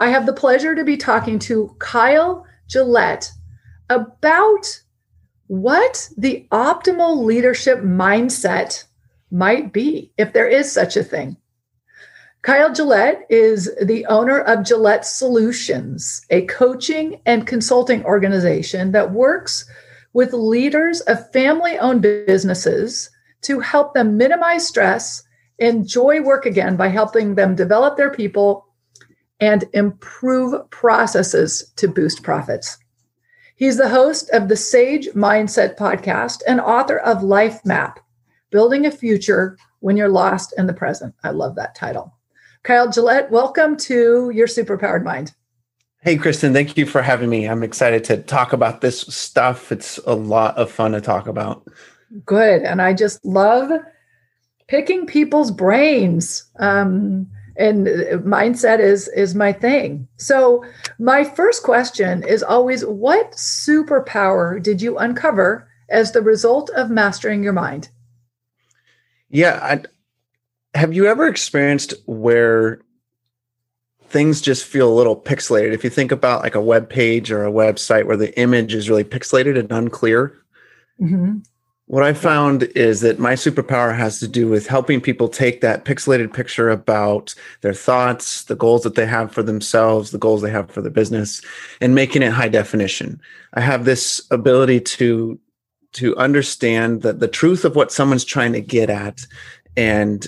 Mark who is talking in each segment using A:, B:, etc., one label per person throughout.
A: I have the pleasure to be talking to Kyle Gillette about what the optimal leadership mindset might be, if there is such a thing. Kyle Gillette is the owner of Gillette Solutions, a coaching and consulting organization that works with leaders of family owned businesses to help them minimize stress, enjoy work again by helping them develop their people and improve processes to boost profits. He's the host of the Sage Mindset podcast and author of Life Map Building a Future When You're Lost in the Present. I love that title. Kyle Gillette, welcome to your superpowered mind.
B: Hey, Kristin, thank you for having me. I'm excited to talk about this stuff. It's a lot of fun to talk about.
A: Good. And I just love picking people's brains. Um, and mindset is is my thing. So my first question is always what superpower did you uncover as the result of mastering your mind?
B: Yeah, I, have you ever experienced where things just feel a little pixelated? If you think about like a web page or a website where the image is really pixelated and unclear, mm-hmm. What I found is that my superpower has to do with helping people take that pixelated picture about their thoughts, the goals that they have for themselves, the goals they have for the business, and making it high definition. I have this ability to to understand that the truth of what someone's trying to get at and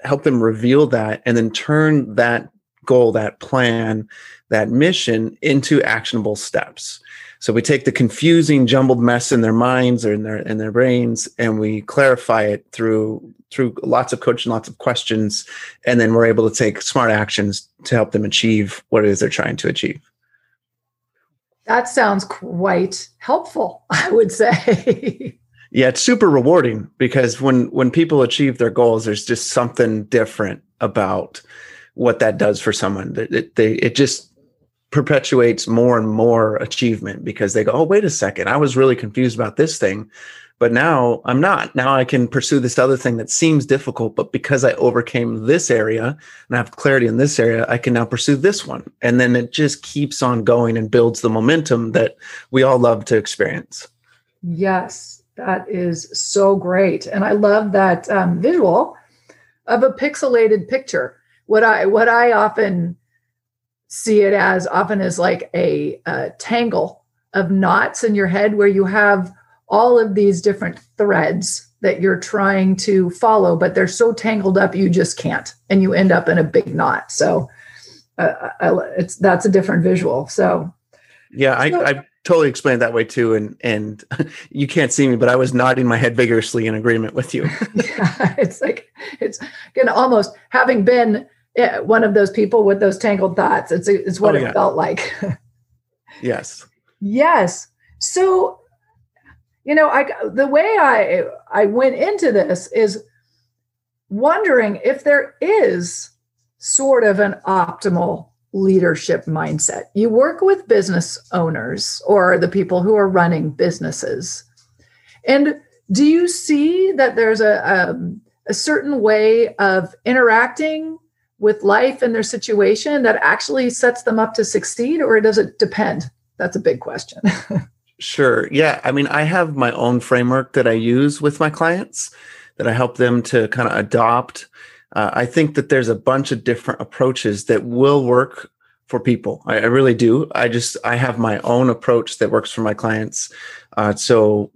B: help them reveal that and then turn that goal, that plan, that mission into actionable steps. So we take the confusing, jumbled mess in their minds or in their in their brains, and we clarify it through through lots of coaching, lots of questions, and then we're able to take smart actions to help them achieve what it is they're trying to achieve.
A: That sounds quite helpful, I would say.
B: yeah it's super rewarding because when when people achieve their goals there's just something different about what that does for someone it, it, they, it just perpetuates more and more achievement because they go oh wait a second i was really confused about this thing but now i'm not. Now i can pursue this other thing that seems difficult but because i overcame this area and i have clarity in this area i can now pursue this one. And then it just keeps on going and builds the momentum that we all love to experience.
A: Yes that is so great, and I love that um, visual of a pixelated picture. What I what I often see it as often as like a, a tangle of knots in your head where you have all of these different threads that you're trying to follow, but they're so tangled up you just can't, and you end up in a big knot. So, uh, I, it's that's a different visual. So,
B: yeah, I, I totally explained that way too and and you can't see me but i was nodding my head vigorously in agreement with you
A: yeah, it's like it's gonna almost having been one of those people with those tangled thoughts it's it's what oh, yeah. it felt like
B: yes
A: yes so you know i the way i i went into this is wondering if there is sort of an optimal leadership mindset. You work with business owners or the people who are running businesses. And do you see that there's a, a, um, a certain way of interacting with life and their situation that actually sets them up to succeed, or does it depend? That's a big question.
B: sure. Yeah. I mean, I have my own framework that I use with my clients that I help them to kind of adopt uh, I think that there's a bunch of different approaches that will work for people. I, I, really do. I just I have my own approach that works for my clients. Uh, so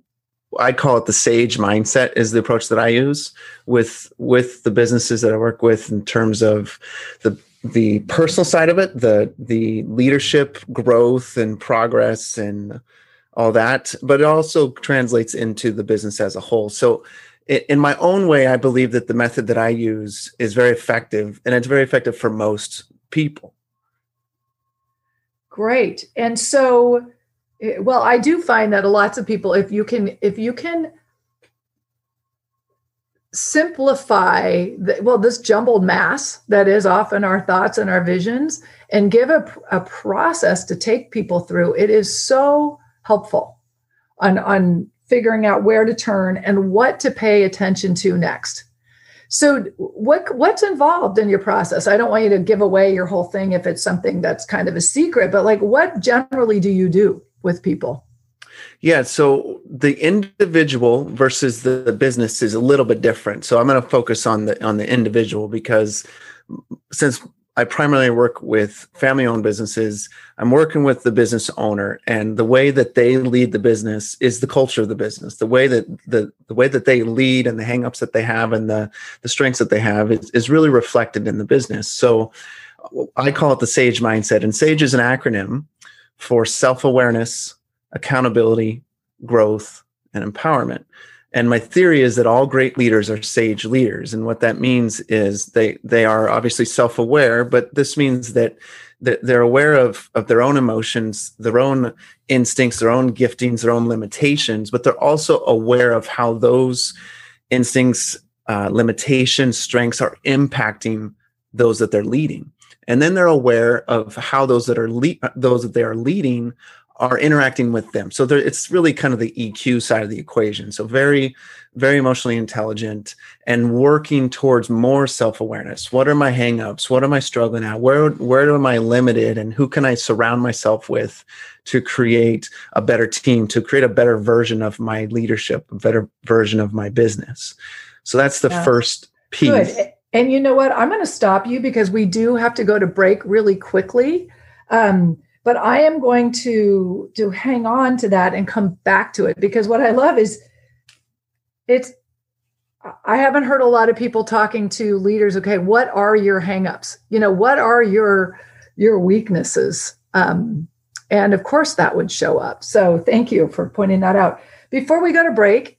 B: I call it the sage mindset is the approach that I use with with the businesses that I work with in terms of the the personal side of it, the the leadership growth and progress and all that, but it also translates into the business as a whole. So in my own way, I believe that the method that I use is very effective and it's very effective for most people.
A: Great. And so, Eh, well, I do find that lots of people, if you can, if you can simplify the, well this jumbled mass that is often our thoughts and our visions and give a, a process to take people through it is so helpful on on figuring out where to turn and what to pay attention to next. So what what's involved in your process? I don't want you to give away your whole thing if it's something that's kind of a secret but like what generally do you do with people
B: yeah. So the individual versus the business is a little bit different. So I'm going to focus on the on the individual because since I primarily work with family owned businesses, I'm working with the business owner and the way that they lead the business is the culture of the business. The way that the, the way that they lead and the hangups that they have and the, the strengths that they have is, is really reflected in the business. So I call it the SAGE mindset. And SAGE is an acronym for self-awareness, accountability, growth, and empowerment. And my theory is that all great leaders are sage leaders. And what that means is they they are obviously self-aware, but this means that they're aware of, of their own emotions, their own instincts, their own giftings, their own limitations, but they're also aware of how those instincts, uh, limitations, strengths are impacting those that they're leading. And then they're aware of how those that are le- those that they are leading are interacting with them. So it's really kind of the EQ side of the equation. So very, very emotionally intelligent and working towards more self-awareness. What are my hangups? What am I struggling at? Where where am I limited? And who can I surround myself with to create a better team, to create a better version of my leadership, a better version of my business? So that's the yeah. first piece. Good.
A: And you know what? I'm going to stop you because we do have to go to break really quickly. Um, but i am going to to hang on to that and come back to it because what i love is it's i haven't heard a lot of people talking to leaders okay what are your hangups you know what are your your weaknesses um, and of course that would show up so thank you for pointing that out before we go to break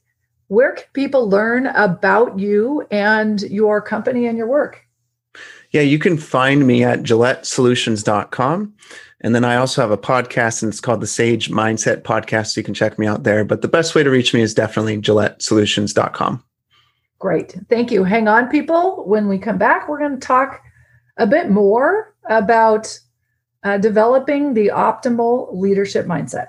A: where can people learn about you and your company and your work
B: yeah you can find me at gillettesolutions.com and then I also have a podcast and it's called the Sage Mindset Podcast. So you can check me out there. But the best way to reach me is definitely GilletteSolutions.com.
A: Great. Thank you. Hang on, people. When we come back, we're going to talk a bit more about uh, developing the optimal leadership mindset.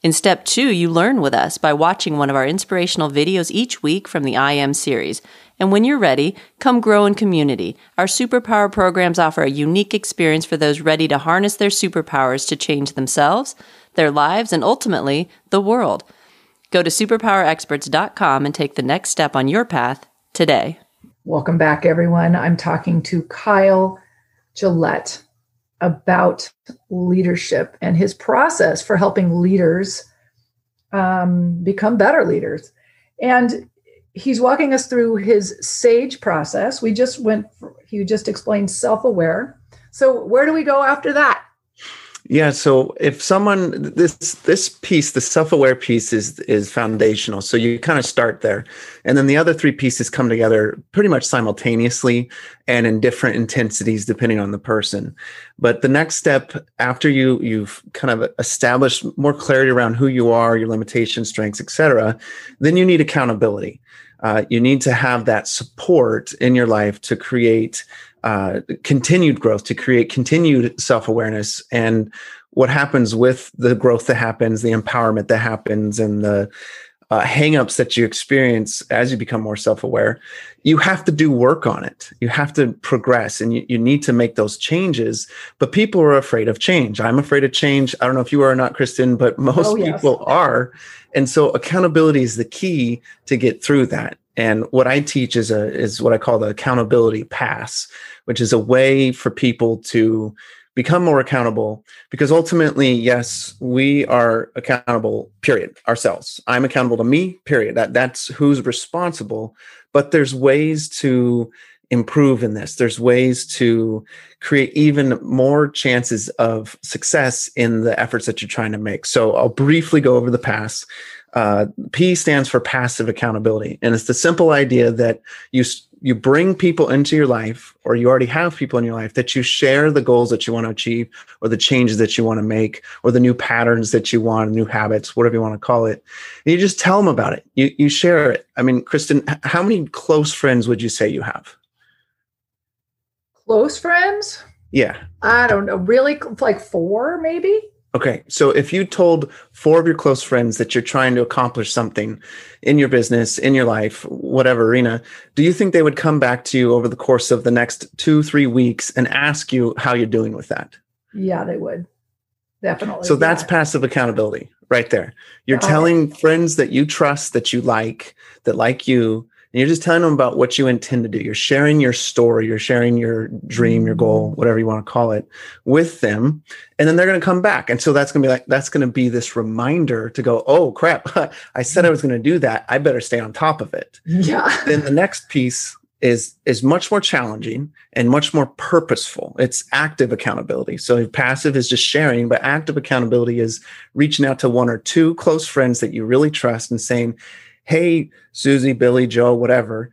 C: In step two, you learn with us by watching one of our inspirational videos each week from the I Am series. And when you're ready, come grow in community. Our superpower programs offer a unique experience for those ready to harness their superpowers to change themselves, their lives, and ultimately, the world. Go to superpowerexperts.com and take the next step on your path today.
A: Welcome back, everyone. I'm talking to Kyle Gillette about leadership and his process for helping leaders um, become better leaders. And he's walking us through his SAGE process. We just went, he just explained self aware. So, where do we go after that?
B: Yeah. So if someone this this piece, the self-aware piece is is foundational. So you kind of start there. And then the other three pieces come together pretty much simultaneously and in different intensities depending on the person. But the next step after you you've kind of established more clarity around who you are, your limitations, strengths, etc., then you need accountability. Uh, you need to have that support in your life to create uh, continued growth, to create continued self awareness. And what happens with the growth that happens, the empowerment that happens, and the uh, hangups that you experience as you become more self aware, you have to do work on it. You have to progress and you, you need to make those changes. But people are afraid of change. I'm afraid of change. I don't know if you are or not, Kristin, but most oh, yes. people are. And so accountability is the key to get through that. And what I teach is a is what I call the accountability pass, which is a way for people to become more accountable because ultimately yes we are accountable period ourselves. I'm accountable to me period. That that's who's responsible. But there's ways to improve in this. There's ways to create even more chances of success in the efforts that you're trying to make. So i'll briefly go over the pass uh, p stands for passive accountability. And it's the simple idea that you you bring people into your life or you already have people in your life that you share the goals that you want to achieve or the changes that you want to make or the new patterns that you want new habits whatever you want to call it. And you just tell them about it. You, you share it. I mean kristin how many close friends would you say you have?
A: Close friends?
B: Yeah.
A: I don't know. Really like four maybe
B: Okay. So if you told four of your close friends that you're trying to accomplish something in your business, in your life, whatever arena, do you think they would come back to you over the course of the next two, three weeks and ask you how you're doing with that?
A: Yeah, they would. Definitely.
B: So that's yeah. passive accountability right there. You're telling friends that you trust, that you like, that like you, and you're just telling them about what you intend to do. You're sharing your story, you're sharing your dream, your goal, mm-hmm. whatever you want to call it, with them. And then they're going to come back. And so that's going to be like, that's going to be this reminder to go, oh crap, I said I was going to do that. I better stay on top of it.
A: Yeah.
B: then the next piece is is much more challenging and much more purposeful. It's active accountability. So passive is just sharing, but active accountability is reaching out to one or two close friends that you really trust and saying, hey, Susie, Billy, Joe, whatever,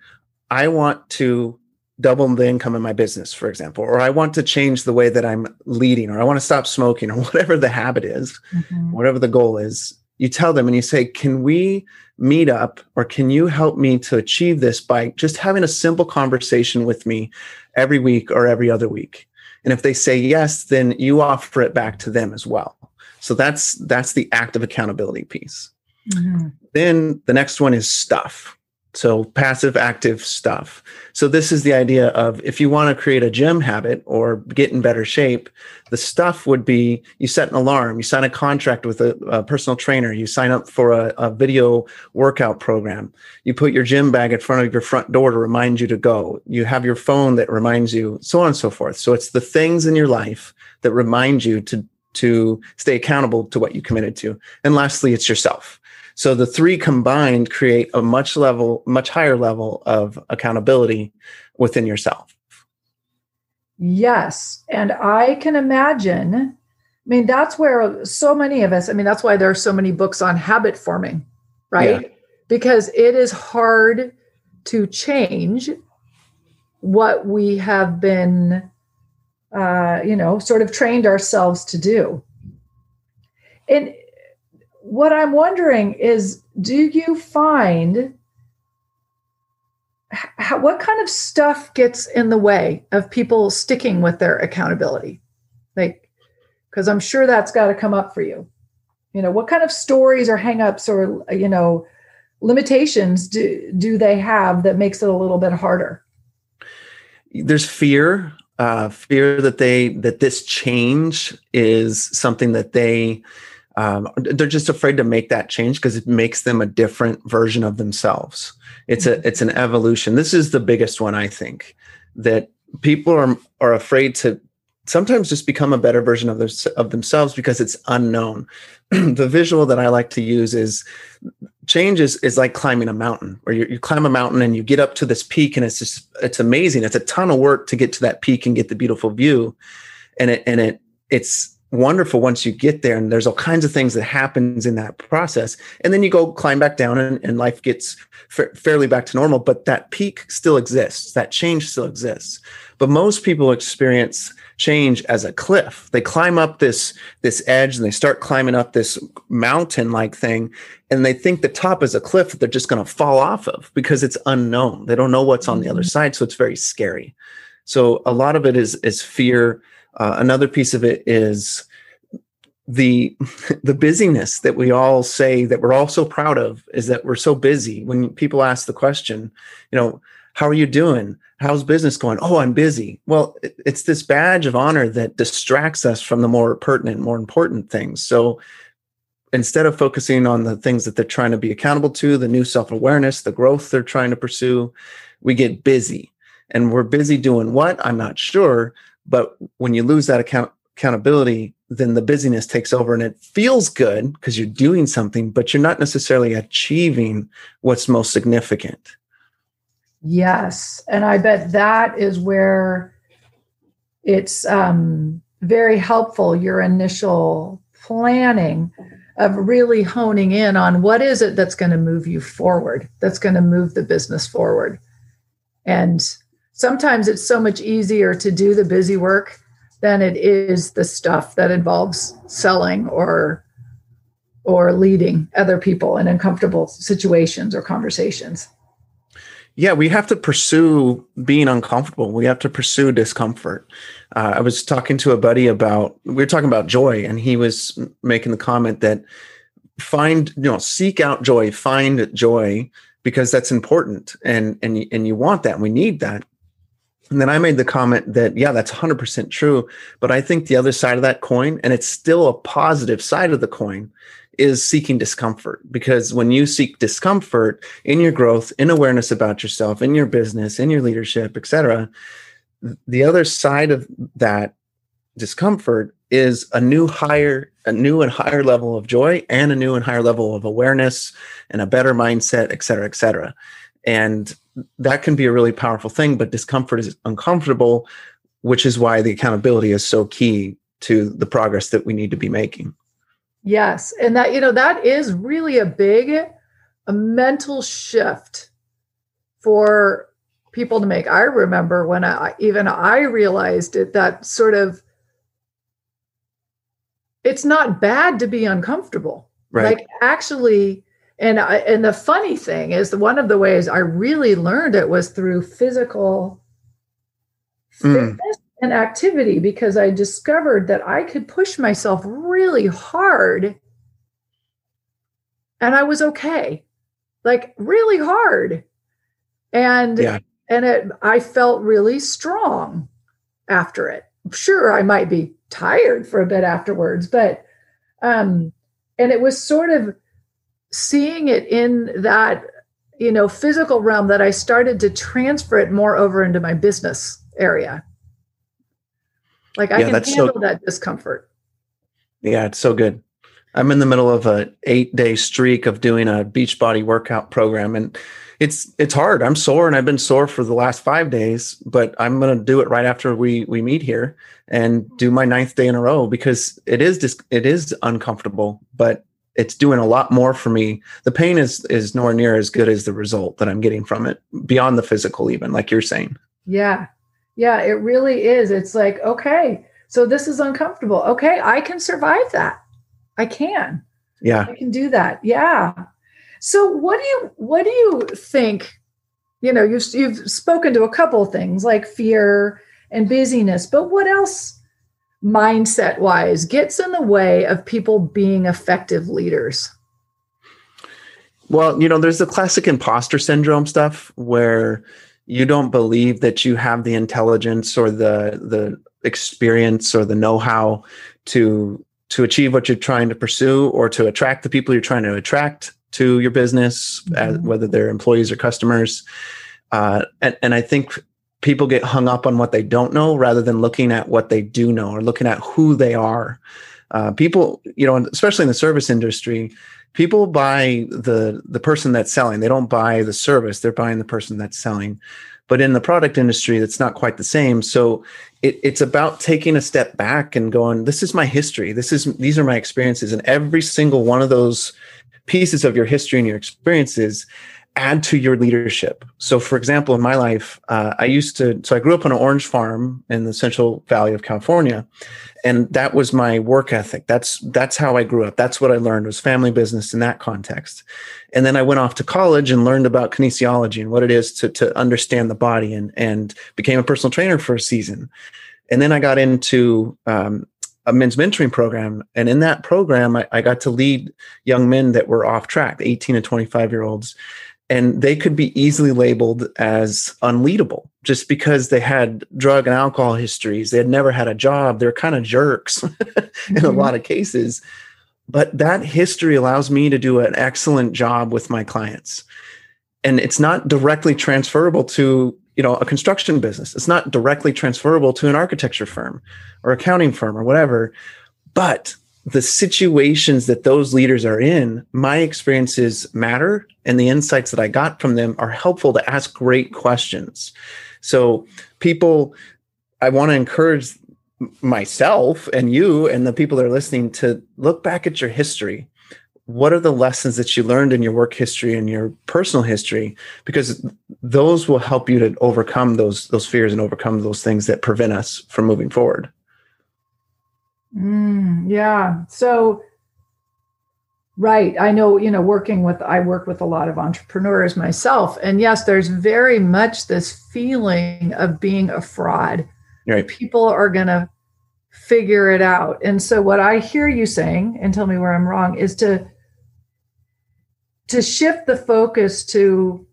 B: I want to double the income in my business, for example, or I want to change the way that I'm leading, or I want to stop smoking, or whatever the habit is, mm-hmm. whatever the goal is. You tell them and you say, Can we meet up, or can you help me to achieve this by just having a simple conversation with me every week or every other week? And if they say yes, then you offer it back to them as well. So that's that's the active accountability piece. Mm-hmm. Then the next one is stuff. So passive active stuff. So this is the idea of if you want to create a gym habit or get in better shape, the stuff would be you set an alarm, you sign a contract with a, a personal trainer, you sign up for a, a, video workout program, you put your gym bag in front of your front door to remind you to go, you have your phone that reminds you, so on and so forth. So it's the things in your life that remind you to to stay accountable to what you committed to. And lastly, it's yourself. So the three combined create a much level, much higher level of accountability within yourself.
A: Yes. And I can imagine, I mean, that's where so many of us, I mean, that's why there are so many books on habit forming, right? Yeah. Because it is hard to change what we have been, uh, you know, sort of trained ourselves to do. And what I'm wondering is do you find how, what kind of stuff gets in the way of people sticking with their accountability? Like, because I'm sure that's got to come up for you. You know, what kind of stories or hangups or, you know, limitations do, do they have that makes it a little bit harder?
B: There's fear, uh, fear that they, that this change is something that they, um, they're just afraid to make that change because it makes them a different version of themselves. It's a mm-hmm. it's an evolution. This is the biggest one i think that people are are afraid to sometimes just become a better version of, their, of themselves because it's unknown. The visual that i like to use is change is, is like climbing a mountain where you, you climb a mountain and you get up to this peak and it's just it's amazing. It's a ton of work to get to that peak and get the beautiful view. And it and it it's wonderful once you get there and there's all kinds of things that happens in that process. And then you go climb back down and, and life gets fa- fairly back to normal but that peak still exists. That change still exists. But most people experience change as a cliff. They climb up this this edge and they start climbing up this mountain like thing and they think the top is a cliff that they're just going to fall off of because it's unknown. They don't know what's on the other mm-hmm. side so it's very scary. So a lot of it is is fear uh, another piece of it is the the busyness that we all say that we're all so proud of is that we're so busy. When people ask the question you know how are you doing? How's business going? Oh i'm busy. Well it's this badge of honor that distracts us from the more pertinent more important things. So instead of focusing on the things that they're trying to be accountable to the new self-awareness the growth they're trying to pursue we get busy. And we're busy doing what? I'm not sure but when you lose that account accountability, then the busyness takes over and it feels good because you're doing something, but you're not necessarily achieving what's most significant.
A: Yes. And I bet that is where it's um, very helpful, your initial planning of really honing in on what is it that's going to move you forward, that's going to move the business forward. And sometimes it's so much easier to do the busy work than it is the stuff that involves selling or or leading other people in uncomfortable situations or conversations.
B: Yeah, we have to pursue being uncomfortable. We have to pursue discomfort. Uh, I was talking to a buddy about we were talking about joy, and he was making the comment that find you know seek out joy, find joy because that's important, and and and you want that, and we need that. And then I made the comment that, yeah, that's 100% true. But I think the other side of that coin, and it's still a positive side of the coin, is seeking discomfort. Because when you seek discomfort in your growth, in awareness about yourself, in your business, in your leadership, etc., the other side of that discomfort is a new higher a new and higher level of joy and a new and higher level of awareness and a better mindset et cetera et cetera and that can be a really powerful thing, but discomfort is uncomfortable, which is why the accountability is so key to the progress that we need to be making.
A: Yes. And that, you know, that is really a big a mental shift for people to make. I remember when I even I realized it that sort of it's not bad to be uncomfortable. Right. Like actually and I, and the funny thing is one of the ways I really learned it was through physical mm. fitness and activity because I discovered that I could push myself really hard and I was okay. Like really hard. And yeah. and it I felt really strong after it. Sure, I might be tired for a bit afterwards, but um and it was sort of seeing it in that you know physical realm that i started to transfer it more over into my business area. Like i yeah, can handle so, that discomfort.
B: Yeah it's so good. I'm in the middle of a eight day streak of doing a beach body workout program and it's it's hard. I'm sore and i've been sore for the last five days but i'm going to do it right after we we meet here and do my ninth day in a row because it is just it is uncomfortable but it's doing a lot more for me. The pain is is nowhere near as good as the result that I'm getting from it beyond the physical, even like you're saying.
A: Yeah. Yeah, it really is. It's like, okay, so this is uncomfortable. Okay, I can survive that. I can.
B: Yeah.
A: I can do that. Yeah. So what do you what do you think? You know, you've you've spoken to a couple of things like fear and busyness, but what else mindset wise gets in the way of people being effective leaders?
B: Well, you know, there's the classic imposter syndrome stuff where you don't believe that you have the intelligence or the the experience or the know-how to to achieve what you're trying to pursue or to attract the people you're trying to attract to your business, mm-hmm. as, whether they're employees or customers. Uh, and, and I think people get hung up on what they don't know rather than looking at what they do know or looking at who they are. Uh, people, you know, especially in the service industry, people buy the the person that's selling. They don't buy the service; they're buying the person that's selling. But in the product industry, that's not quite the same. So it, it's about taking a step back and going, "This is my history. This is these are my experiences, and every single one of those pieces of your history and your experiences add to your leadership. So, for example, in my life, uh, I used to, so I grew up on an orange farm in the Central Valley of California, and that was my work ethic. That's that's how I grew up. That's what I learned was family business in that context. And then I went off to college and learned about kinesiology and what it is to to understand the body, and and became a personal trainer for a season. And then I got into um, a men's mentoring program. And in that program, I, I, got to lead young men that were off track, 18 and 25 year olds and they could be easily labeled as unleadable just because they had drug and alcohol histories. They had never had a job. They're kind of jerks in mm-hmm. a lot of cases. But that history allows me to do an excellent job with my clients. And it's not directly transferable to you know a construction business. It's not directly transferable to an architecture firm or accounting firm or whatever. But the situations that those leaders are in my experiences matter and the insights that i got from them are helpful to ask great questions. So people i want to encourage myself and you and the people that are listening to look back at your history. What are the lessons that you learned in your work history and your personal history? Because those will help you to overcome those those fears and overcome those things that prevent us from moving forward
A: mm, yeah. So right i know you know working with i work with a lot of entrepreneurs myself and yes there's very much this feeling of being a fraud.
B: Right.
A: People are going to figure it out. And so what i hear you saying and tell me where i'm wrong is to to shift the focus to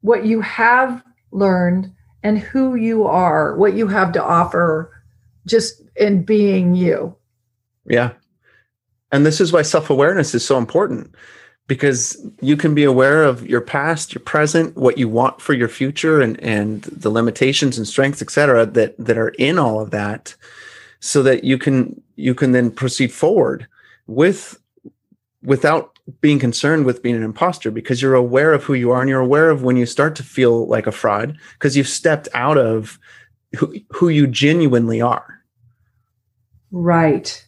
A: what you have learned and who you are, what you have to offer just in being you.
B: Yeah. And this is why self awareness is so important because you can be aware of your past, your present, what you want for your future, and, and the limitations and strengths, et cetera, that, that are in all of that so that you can you can then proceed forward with without being concerned with being an imposter because you're aware of who you are and you're aware of when you start to feel like a fraud because you've stepped out of who, who you genuinely are.
A: Right.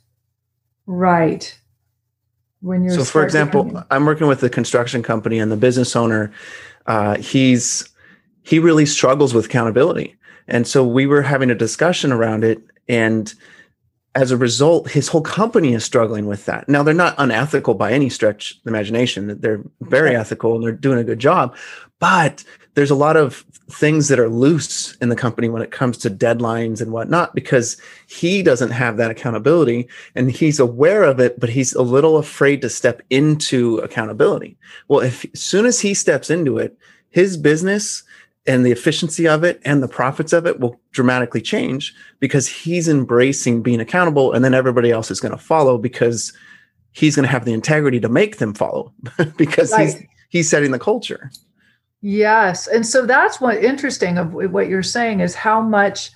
A: Right.
B: When you're so, for example, I'm working with a construction company and the business owner, uh, he's he really struggles with accountability, and so we were having a discussion around it, and as a result, his whole company is struggling with that. Now, they're not unethical by any stretch of the imagination. They're very ethical and they're doing a good job. But there's a lot of things that are loose in the company when it comes to deadlines and whatnot because he doesn't have that accountability and he's aware of it, but he's a little afraid to step into accountability. Well, if as soon as he steps into it, his business and the efficiency of it and the profits of it will dramatically change because he's embracing being accountable and then everybody else is going to follow because he's going to have the integrity to make them follow because right. he's he's setting the culture.
A: Yes and so that's what interesting of what you're saying is how much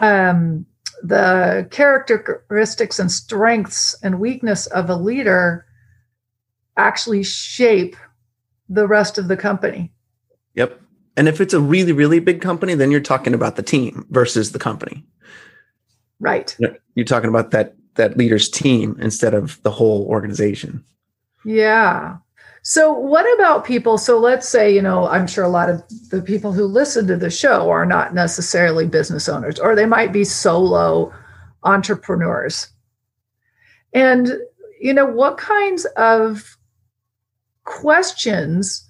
A: um, the characteristics and strengths and weakness of a leader actually shape the rest of the company.
B: Yep and if it's a really, really big company, then you're talking about the team versus the company.
A: Right.
B: You're talking about that that leader's team instead of the whole organization.
A: Yeah. So what about people? So let's say, you know, I'm sure a lot of the people who listen to the show are not necessarily business owners, or they might be solo entrepreneurs. And, you know, what kinds of questions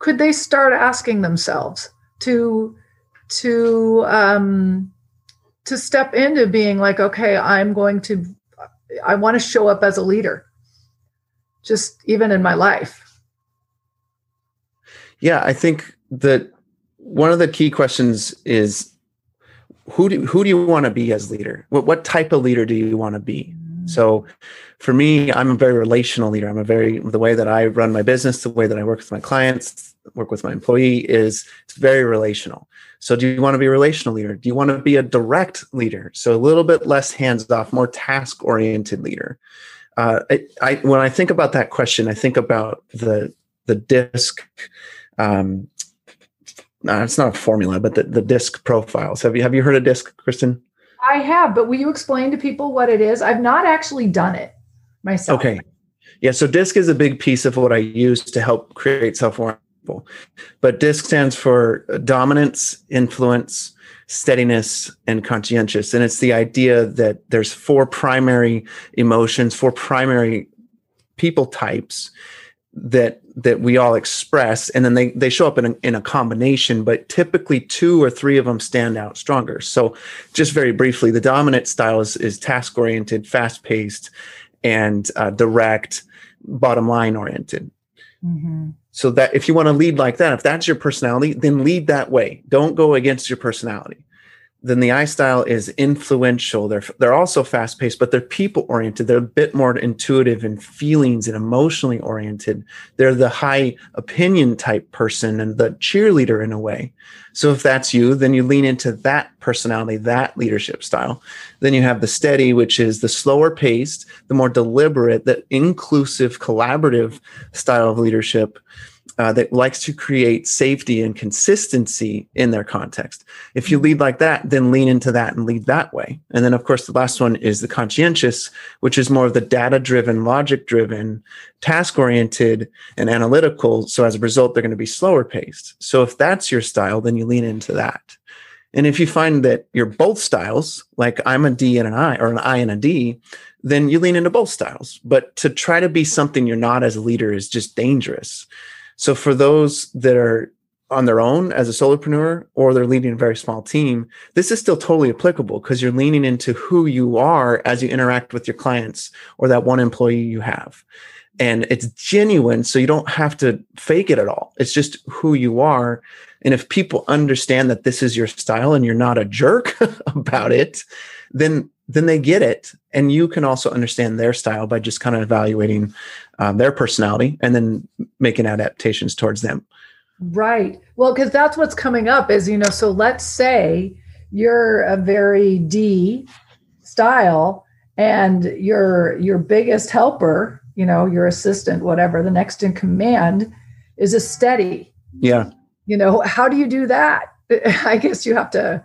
A: could they start asking themselves to to um, to step into being like, okay, I'm going to, I want to show up as a leader, just even in my life.
B: Yeah, I think that one of the key questions is who do who do you want to be as leader? What what type of leader do you want to be? So for me, I'm a very relational leader. I'm a very the way that I run my business, the way that I work with my clients, work with my employee is it's very relational. So do you want to be a relational leader? Do you want to be a direct leader? So a little bit less hands off, more task oriented leader. Uh, I, I, when I think about that question, I think about the the disc. Um, no, it's not a formula, but the, the disc profiles. Have you have you heard of disc, Kristin?
A: I have, but will you explain to people what it is? I've not actually done it myself.
B: Okay. Yeah, so DISC is a big piece of what I use to help create self awareness. But DISC stands for dominance, influence, steadiness, and conscientious. And it's the idea that there's four primary emotions, four primary people types that that we all express and then they they show up in a, in a combination but typically two or three of them stand out stronger so just very briefly the dominant style is, is task oriented fast paced and uh, direct bottom line oriented mm-hmm. So that if you want to lead like that if that's your personality then lead that way don't go against your personality then the I style is influential. They're they're also fast paced, but they're people oriented. They're a bit more intuitive and feelings and emotionally oriented. They're the high opinion type person and the cheerleader in a way. So if that's you, then you lean into that personality, that leadership style. Then you have the steady, which is the slower paced, the more deliberate, the inclusive, collaborative style of leadership uh, that likes to create safety and consistency in their context. If you lead like that, then lean into that and lead that way. And then, of course, the last one is the conscientious, which is more of the data driven, logic driven, task oriented, and analytical. So as a result, they're going to be slower paced. So if that's your style, then you lean into that. And if you find that you're both styles, like I'm a D and an I, or an I and a D, then you lean into both styles. But to try to be something you're not as a leader is just dangerous. So for those that are on their own as a solopreneur or they're leading a very small team, this is still totally applicable because you're leaning into who you are as you interact with your clients or that one employee you have. And it's genuine. So you don't have to fake it at all. It's just who you are. And if people understand that this is your style and you're not a jerk about it, then then they get it. And you can also understand their style by just kind of evaluating um, their personality and then making adaptations towards them.
A: Right. Well because that's what's coming up is you know so let's say you're a very d style and your your biggest helper you know your assistant whatever the next in command is a steady.
B: Yeah.
A: You know how do you do that? I guess you have to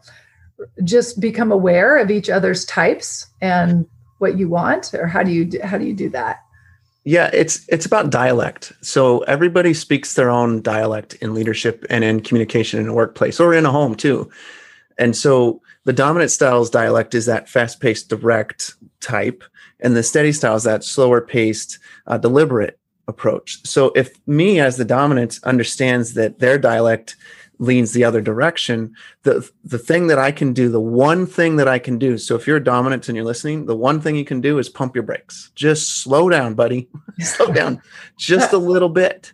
A: just become aware of each other's types and what you want or how do you how do you do that?
B: Yeah it's it's about dialect. So everybody speaks their own dialect in leadership and in communication in a workplace or in a home too. And so the dominant styles dialect is that fast-paced direct type and the steady style is that slower paced uh, deliberate approach. So if me as the dominant understands that their dialect leans the other direction the the thing that i can do the one thing that i can do. So if you're a dominant and you're listening the one thing you can do is pump your brakes. Just slow down buddy. Slow down just a little bit.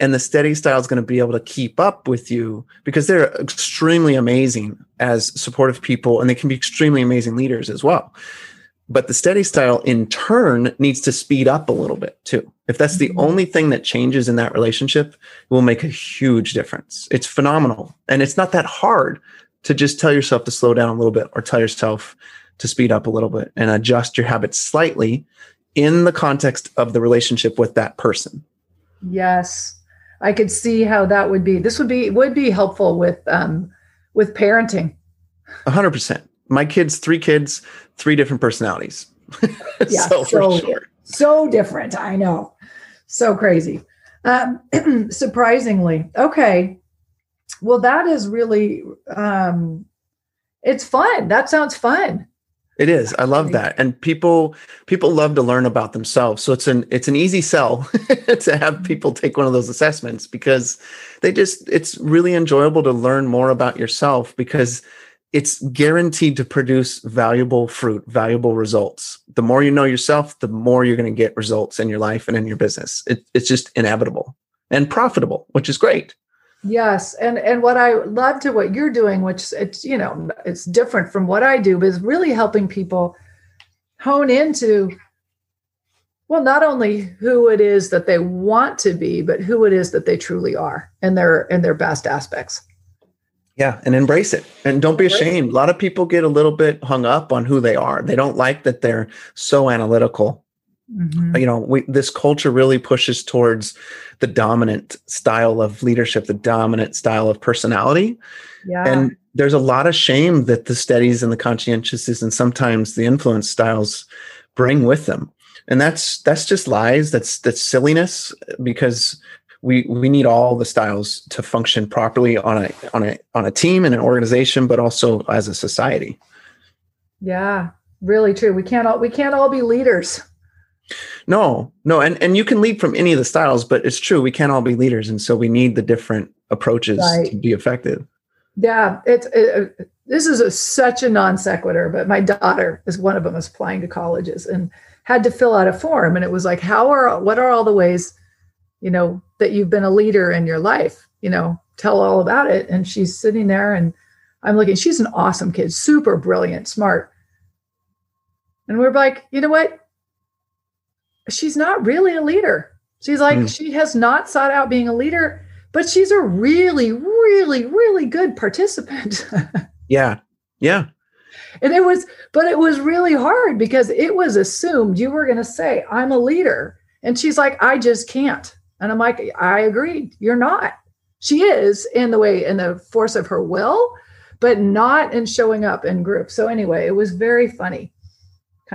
B: And the steady style is going to be able to keep up with you because they're extremely amazing as supportive people and they can be extremely amazing leaders as well but the steady style in turn needs to speed up a little bit too. If that's the mm-hmm. only thing that changes in that relationship, it will make a huge difference. It's phenomenal. And it's not that hard to just tell yourself to slow down a little bit or tell yourself to speed up a little bit and adjust your habits slightly in the context of the relationship with that person.
A: Yes. I could see how that would be. This would be would be helpful with um with parenting.
B: A hundred percent my kids, three kids, three different personalities.
A: yeah, so, so, sure. so different. I know. So crazy. Um, surprisingly. Okay. Well, that is really um it's fun. That sounds fun.
B: It is. I love that. And people people love to learn about themselves. So it's an it's an easy sell to have people take one of those assessments because they just it's really enjoyable to learn more about yourself because it's guaranteed to produce valuable fruit, valuable results. The more you know yourself, the more you're going to get results in your life and in your business. It, it's just inevitable and profitable, which is great.
A: Yes, and and what I love to what you're doing, which it's you know it's different from what I do, but is really helping people hone into well not only who it is that they want to be, but who it is that they truly are and their and their best aspects.
B: Yeah, and embrace it. And don't be ashamed. A lot of people get a little bit hung up on who they are. They don't like that they're so analytical. Mm-hmm. You know, we, this culture really pushes towards the dominant style of leadership, the dominant style of personality. Yeah. And there's a lot of shame that the steadies and the conscientiouses and sometimes the influence styles bring with them. And that's that's just lies. That's that's silliness because we we need all the styles to function properly on a on a on a team and an organization, but also as a society.
A: Yeah, really true. We can't all we can't all be leaders.
B: No, no, and and you can lead from any of the styles, but it's true we can't all be leaders, and so we need the different approaches right. to be effective.
A: Yeah, it's it, uh, this is a, such a non sequitur, but my daughter is one of them is applying to colleges and had to fill out a form, and it was like, how are what are all the ways you know, that you've been a leader in your life, you know, tell all about it. And she's sitting there and I'm looking, she's an awesome kid, super brilliant, smart. And we're like, you know what? She's not really a leader. She's like, mm. she has not sought out being a leader, but she's a really, really, really good participant.
B: yeah. Yeah.
A: And it was, but it was really hard because it was assumed you were going to say, I'm a leader. And she's like, I just can't. And I'm like, I agreed. You're not. She is in the way, in the force of her will, but not in showing up in groups. So anyway, it was very funny.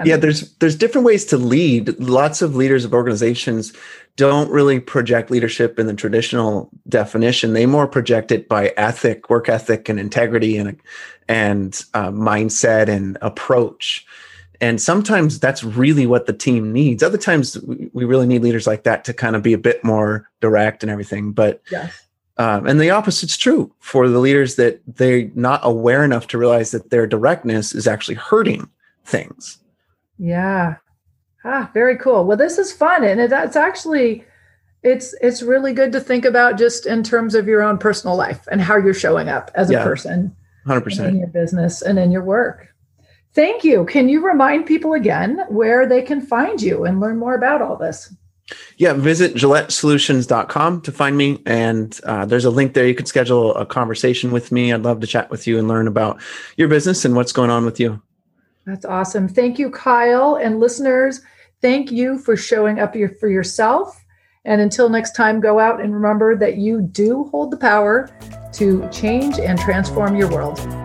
B: yeah, of. there's there's different ways to lead. Lots of leaders of organizations don't really project leadership in the traditional definition. They more project it by ethic, work ethic, and integrity, and and uh, mindset and approach. And sometimes that's really what the team needs. Other times we really need leaders like that to kind of be a bit more direct and everything. But yes. Um, and the opposite's true for the leaders that they're not aware enough to realize that their directness is actually hurting things.
A: Yeah. Ah, very cool. Well, this is fun, and it's actually it's it's really good to think about just in terms of your own personal life and how you're showing up as a person,
B: hundred percent
A: in your business and in your work. Thank you. Can you remind people again where they can find you and learn more about all this?
B: Yeah, visit GilletteSolutions.com to find me. And uh, there's a link there. You can schedule a conversation with me. I'd love to chat with you and learn about your business and what's going on with you.
A: That's awesome. Thank you, Kyle. And listeners, thank you for showing up for yourself. And until next time, go out and remember that you do hold the power to change and transform your world.